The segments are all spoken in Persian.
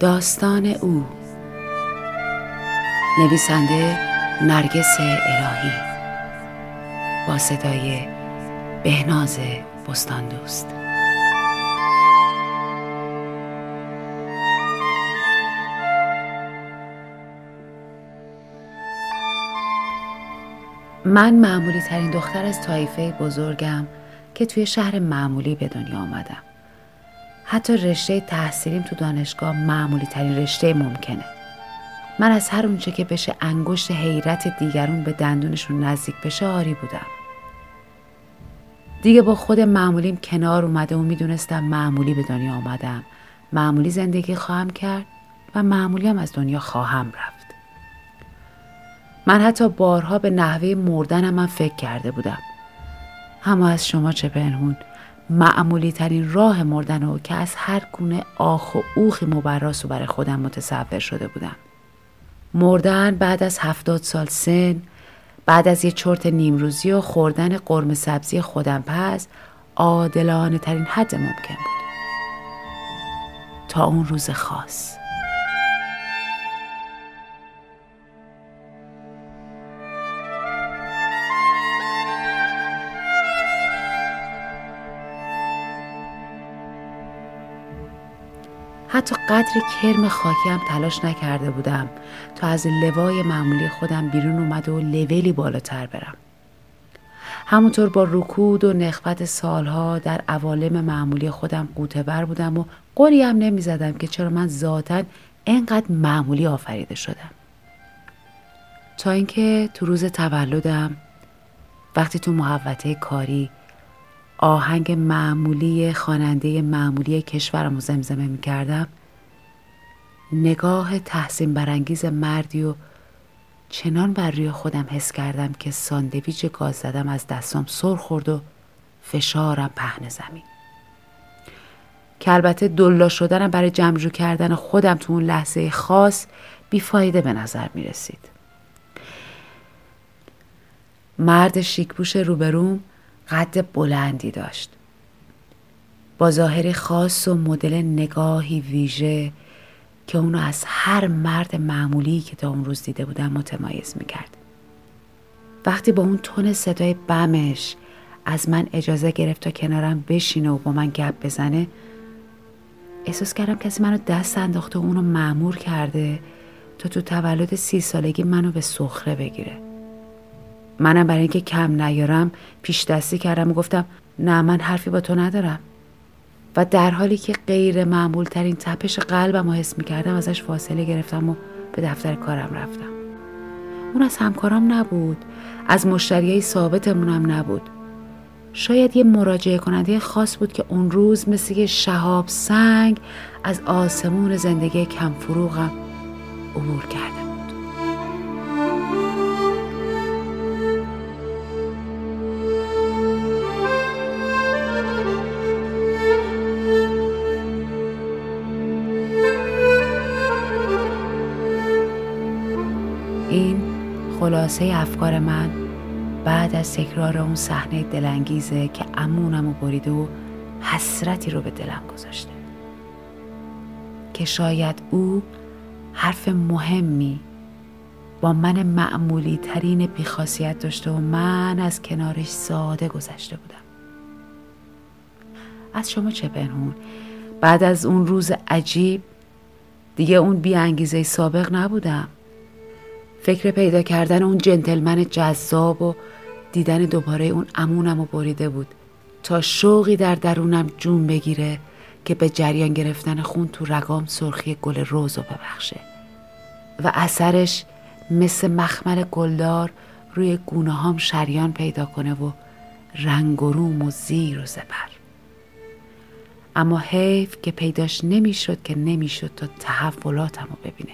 داستان او. نویسنده نرگس الهی. با صدای بهناز بستان دوست من معمولی ترین دختر از طایفه بزرگم که توی شهر معمولی به دنیا آمدم. حتی رشته تحصیلیم تو دانشگاه معمولی ترین رشته ممکنه. من از هر اونچه که بشه انگشت حیرت دیگرون به دندونشون نزدیک بشه آری بودم. دیگه با خود معمولیم کنار اومده و می‌دونستم معمولی به دنیا آمدم. معمولی زندگی خواهم کرد و معمولی هم از دنیا خواهم رفت. من حتی بارها به نحوه مردنم من فکر کرده بودم. اما از شما چه پنهون؟ معمولی ترین راه مردن و که از هر گونه آخ و اوخی مبراس و برای خودم متصور شده بودم. مردن بعد از هفتاد سال سن بعد از یه چرت نیمروزی و خوردن قرم سبزی خودم پس عادلانه ترین حد ممکن بود. تا اون روز خاص. حتی قدر کرم خاکی هم تلاش نکرده بودم تا از لوای معمولی خودم بیرون اومده و لولی بالاتر برم. همونطور با رکود و نخبت سالها در عوالم معمولی خودم قوطه بر بودم و قولی هم نمی زدم که چرا من ذاتا انقدر معمولی آفریده شدم. تا اینکه تو روز تولدم وقتی تو محوطه کاری آهنگ معمولی خواننده معمولی کشورم رو زمزمه می کردم نگاه تحسین برانگیز مردی و چنان بر روی خودم حس کردم که ساندویچ گاز زدم از دستم سر خورد و فشارم پهن زمین. که البته دلا شدنم برای جمجو کردن خودم تو اون لحظه خاص بیفایده به نظر می رسید مرد شیکپوش روبروم قد بلندی داشت. با ظاهری خاص و مدل نگاهی ویژه که اونو از هر مرد معمولی که تا اون روز دیده بودم متمایز می‌کرد. وقتی با اون تون صدای بمش از من اجازه گرفت تا کنارم بشینه و با من گپ بزنه احساس کردم کسی منو دست انداخته و اونو معمور کرده تا تو تولد سی سالگی منو به سخره بگیره. منم برای اینکه کم نیارم پیش دستی کردم و گفتم نه من حرفی با تو ندارم. و در حالی که غیر معمول ترین تپش قلبم رو حس می کردم ازش فاصله گرفتم و به دفتر کارم رفتم. اون از همکارام نبود از مشتریای ثابتمونم نبود. شاید یه مراجعه کننده خاص بود که اون روز مثل یه شهاب سنگ از آسمون زندگی کم فروغم عبور کرده خلاصه افکار من بعد از تکرار اون صحنه دلانگیزه که امونم و بریده و حسرتی رو به دلم گذاشته. که شاید او حرف مهمی با من معمولی ترین بیخاصیت داشته و من از کنارش ساده گذشته بودم. از شما چه پنهون؟ بعد از اون روز عجیب دیگه اون بی انگیزه سابق نبودم. فکر پیدا کردن اون جنتلمن جذاب و دیدن دوباره اون امونم و بریده بود. تا شوقی در درونم جون بگیره که به جریان گرفتن خون تو رگام سرخی گل روز رو ببخشه. و اثرش مثل مخمل گلدار روی گونه هام شریان پیدا کنه و رنگ و روم و زیر و زبر. اما حیف که پیداش نمی‌شد که نمی‌شد تا تحولاتم رو ببینه.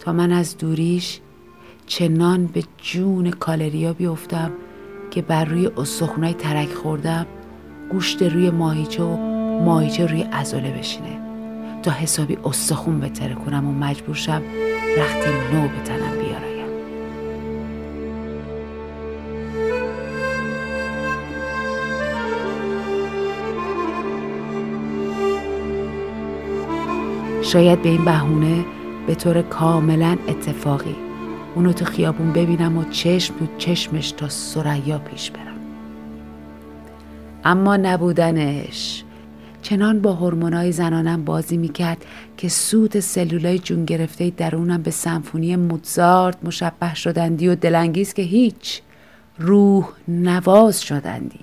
تا من از دوریش چنان به جون کالریا بیفتم که بر روی استخونای ترک خوردم گوشت روی ماهیچه و ماهیچه روی ازوله بشینه. تا حسابی استخون بتره کنم و مجبور شم رخت نو به تنم بیارایم. شاید به این بهونه به طور کاملا اتفاقی. اونو تو خیابون ببینم و چشم تو چشمش تا سریا پیش برم. اما نبودنش. چنان با هورمونای زنانم بازی می‌کرد که سوت سلولای جون گرفته درونم به سمفونی موزارت مشبه شدندی و دلانگیز که هیچ روح نواز شدندی.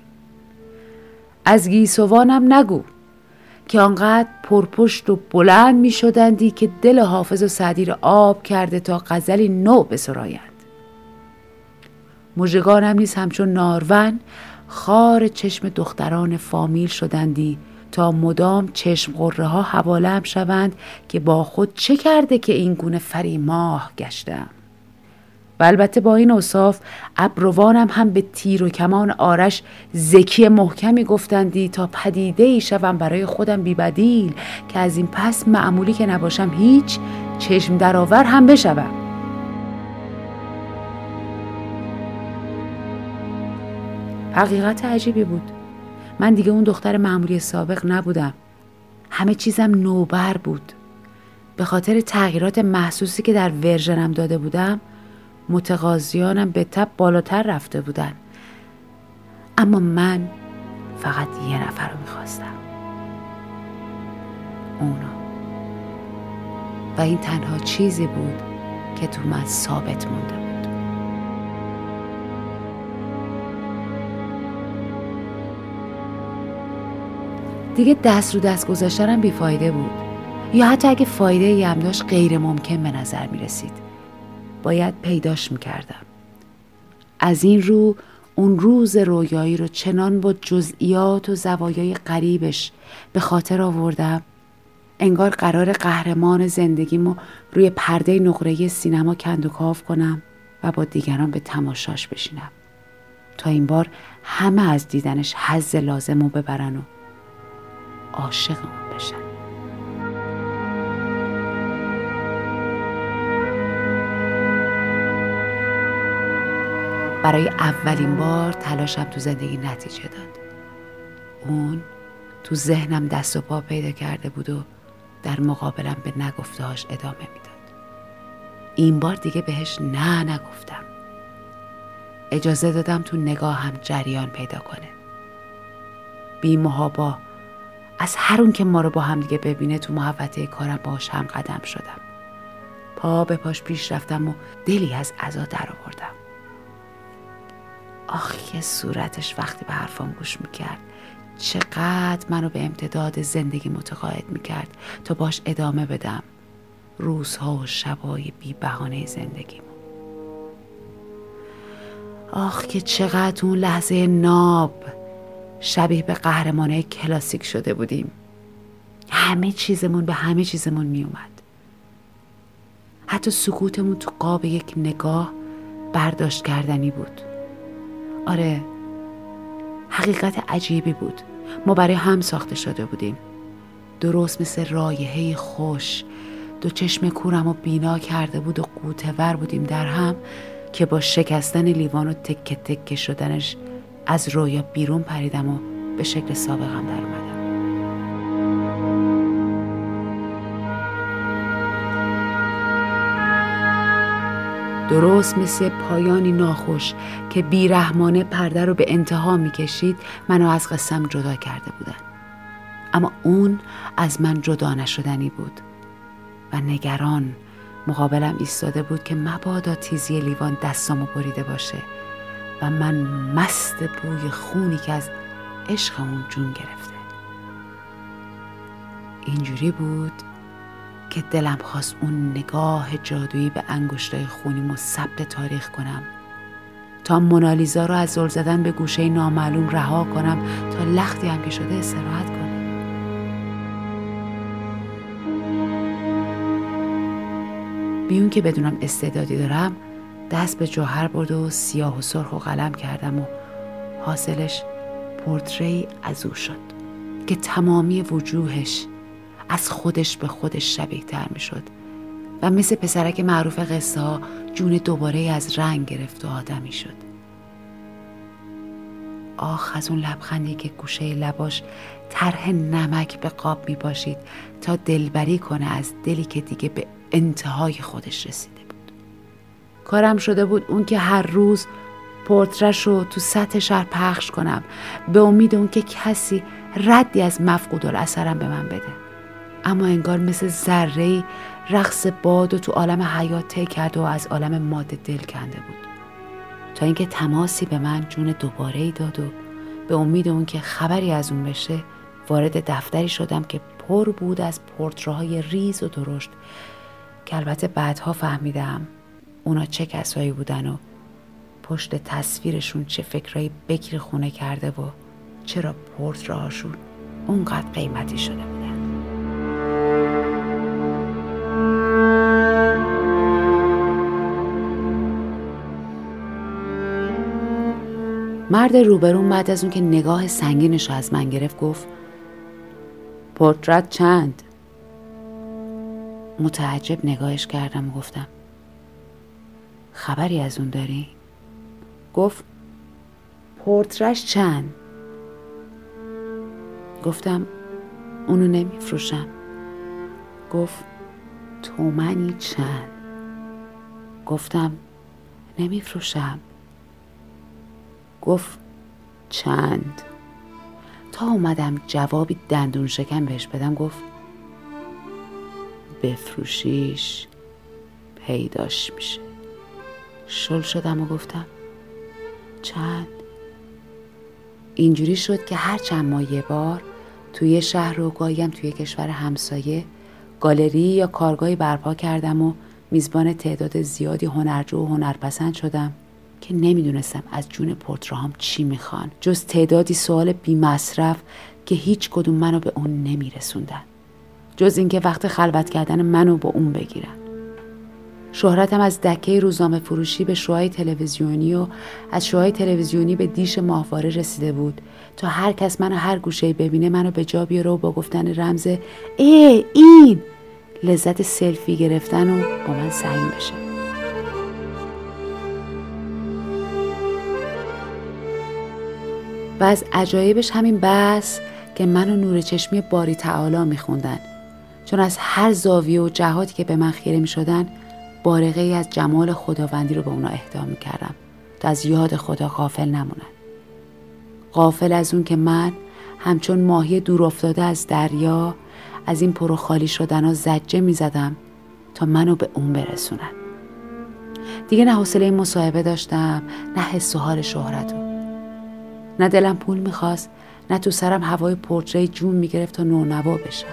از گیسوانم نگو. که آنقدر پرپشت و بلند می شدندی که دل حافظ و سعدی را آب کرده تا غزلی نو بسرایند. مژگانم نیز همچون نارون خار چشم دختران فامیل شدندی تا مدام چشم قره ها حوالم شوند که با خود چه کرده که این گونه فریماه گشتم. و البته با این اصاف ابروانم هم به تیر و کمان آرش زکی محکمی گفتندی تا پدیده ای شوم برای خودم بیبدیل که از این پس معمولی که نباشم هیچ چشم درآور هم بشوم. حقیقت عجیبی بود. من دیگه اون دختر معمولی سابق نبودم. همه چیزم نوبر بود. به خاطر تغییرات محسوسی که در ورژنم داده بودم متقاضیانم به تب بالاتر رفته بودن. اما من فقط یه نفر رو می‌خواستم. اونو و این تنها چیزی بود که تو من ثابت مونده بود. دیگه دست رو دست گذاشتنم بیفایده بود. یا حتی اگه فایده ای هم داشت غیر ممکن به نظر می رسید باید پیداش می کردم از این رو اون روز رویایی رو چنان با جزئیات و زوایای قریبش به خاطر آوردم انگار قرار قهرمان زندگیمو روی پرده نقره سینما کندوکاو کنم و با دیگران به تماشاش بشینم. تا این بار همه از دیدنش حز لازم رو ببرن و عاشق بشن. برای اولین بار تلاشم تو زندگی نتیجه داد. اون تو ذهنم دست و پا پیدا کرده بود و در مقابلم به نگفتهاش ادامه می‌داد. این بار دیگه بهش نه نگفتم. اجازه دادم تو نگاهم جریان پیدا کنه. بی محابا از هر اون که ما رو با هم دیگه ببینه تو محوطه کارم باش هم قدم شدم. پا به پاش پیش رفتم و دلی از عزا در آوردم. آخ یه صورتش وقتی به حرفام گوش می‌کرد. چقدر منو به امتداد زندگی متقاعد می‌کرد تا باش ادامه بدم. روزها و شبای بی بهانه زندگیمو. آخ که چقدر اون لحظه ناب شبیه به قهرمانه کلاسیک شده بودیم. همه چیزمون به همه چیزمون میومد حتی سکوتمون تو قاب یک نگاه برداشت کردنی بود. آره. حقیقت عجیبی بود. ما برای هم ساخته شده بودیم. درست مثل رایحه خوش. دو چشم کورم و بینا کرده بود و قوتور بودیم در هم که با شکستن لیوان و تکه تکه شدنش از رویا بیرون پریدم و به شکل سابقم در اومدم. درست مثل پایانی ناخوش که بیرحمانه پرده رو به انتها می‌کشید منو از قسم جدا کرده بودن. اما اون از من جدا نشدنی بود و نگران مقابلم ایستاده بود که مبادا تیزی لیوان دستامو بریده باشه و من مست بوی خونی که از عشق اون جون گرفته. اینجوری بود که دلم خواست اون نگاه جادویی به انگشتای خونیمو ثبت تاریخ کنم. تا مونالیزا رو از زل زدن به گوشه نامعلوم رها کنم تا لختی هم که شده استراحت کنم. بیون که بدونم استعدادی دارم دست به جوهر برد و سیاه و سرخ و قلم کردم و حاصلش پورتری از او شد که تمامی وجوهش از خودش به خودش شبیه تر می شد و مثل پسرک معروف قصه ها جون دوباره از رنگ گرفت و آدمی شد. آخ از اون لبخندی که گوشه لباش طرح نمک به قاب می باشید تا دلبری کنه از دلی که دیگه به انتهای خودش رسیده بود. کارم شده بود اون که هر روز پورترش رو تو سطح شهر پخش کنم به امید اون که کسی ردی از مفقود اثرم به من بده. اما انگار مثل ذره رقص باد و تو عالم حیات طی کرد و از عالم ماده دل کنده بود. تا اینکه تماسی به من جون دوباره ای داد و به امید اون که خبری از اون بشه وارد دفتری شدم که پر بود از پورتراهای ریز و درشت که البته بعدها فهمیدم اونا چه کسایی بودن و پشت تصویرشون چه فکرایی بکر خونه کرده و چرا پورتراهاشون اونقدر قیمتی شده مرد روبرون بعد از اون که نگاه سنگینش از من گرفت گفت پورترت چند متعجب نگاهش کردم و گفتم خبری از اون داری؟ گفت پورترش چند؟ گفتم اونو نمیفروشم گفت تومنی چند؟ گفتم نمیفروشم گفت چند؟ تا اومدم جوابی دندون شکم بهش بدم گفت بفروشیش پیداش میشه. شل شدم و گفتم چند؟ اینجوری شد که هر چند ماه یه بار توی شهر و گاهیم توی کشور همسایه گالری یا کارگاهی برپا کردم و میزبان تعداد زیادی هنرجو و هنرپسند شدم. که نمی‌دونستم از جون پورتراهام چی می‌خوان. جز تعدادی سوال بی مصرف که هیچ کدوم منو به اون نمیرسوندن. جز اینکه وقت خلوت کردن منو با اون بگیرن. شهرتم از دکه روزنامه فروشی به شوهای تلویزیونی و از شوهای تلویزیونی به دیش ماهواره رسیده بود تا هر کس منو هر گوشه ببینه منو به جا بیاره و با گفتن رمز ای این لذت سلفی گرفتن و با من سعیم بشه. و از عجایبش همین بس که من و نور چشمی باری تعالی میخوندن. چون از هر زاویه و جهاتی که به من خیره می شدن بارقه ای از جمال خداوندی رو به اونا اهدا می کردم تا از یاد خدا غافل نمونن. غافل از اون که من همچون ماهی دور افتاده از دریا از این پرو خالی شدن ها زجه می زدم تا منو به اون برسونن. دیگه نه حوصله مصاحبه داشتم نه حس و حال شهرت نه دلم پول می‌خواست نه تو سرم هوای پرچه جون می‌گرفت تا نونوا بشم.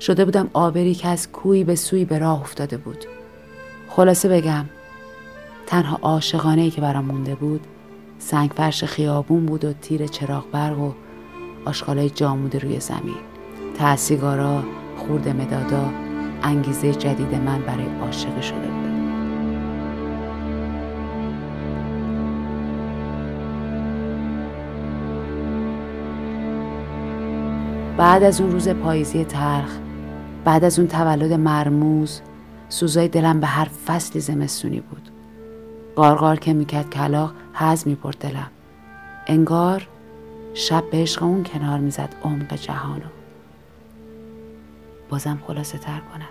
شده بودم آبری که از کوی به سوی به راه افتاده بود. خلاصه بگم تنها عاشقانه که برام مونده بود سنگ فرش خیابون بود و تیر چراغ برق و آشغالای جاموده روی زمین. تأسیگارا خورد مدادا انگیزه جدید من برای عاشق شده بود. بعد از اون روز پاییزی ترخ بعد از اون تولد مرموز سوزای دلم به هر فصلی زمستونی بود. قارقار که می‌کرد کلاق حز می‌برد دلم. انگار شب به عشق اون کنار می‌زد عمق جهانو. بازم خلاصه تر کنم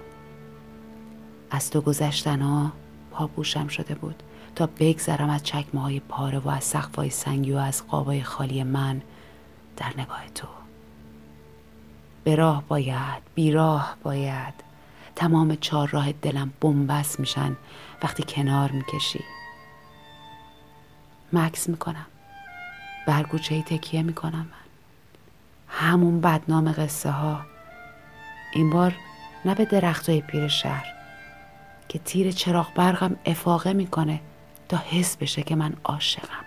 از تو گذشتن ها پاپوشم شده بود. تا بگذرم از چکمه های پاره و از سقفای سنگی و از قابای خالی من در نگاه تو. به راه باید بیراه باید. تمام چهار راه دلم بنبست میشن وقتی کنار می‌کشی. مکس می‌کنم. برگوچه ای تکیه می‌کنم من. همون بدنام قصه ها این بار نه به درخت های پیر شهر که تیر چراغ برقم افاقه می‌کنه تا حس بشه که من عاشقم.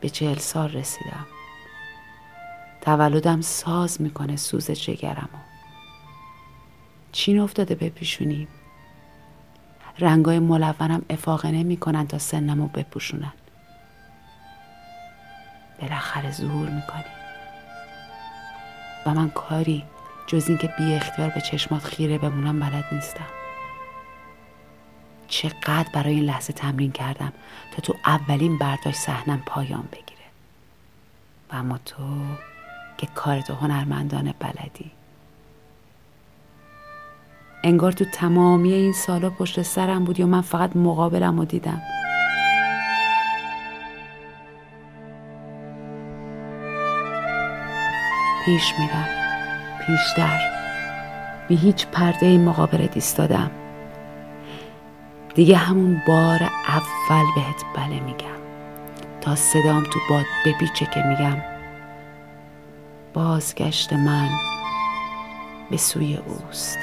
به چهل سال رسیدم. تولدم ساز می‌کنه سوز جگرمو. چین افتاده به پیشونیم رنگای ملونم افاقه نمی‌کنن تا سنمو بپوشونن. بالاخره ظهور می‌کنی. و من کاری جز اینکه بی اختیار به چشمات خیره بمونم بلد نیستم. چقدر برای این لحظه تمرین کردم تا تو اولین برداشت صحنم پایان بگیره. و اما تو که کارتو هنرمندانه بلدی. انگار تو تمامی این سالا پشت سرم بودی و من فقط مقابلم رو دیدم. پیش میرم پیشتر. بی هیچ پرده این مقابل ایستادم دیگه همون بار اول بهت بله میگم. تا صدام تو باد بپیچه که میگم. بازگشت من به سوی اوست.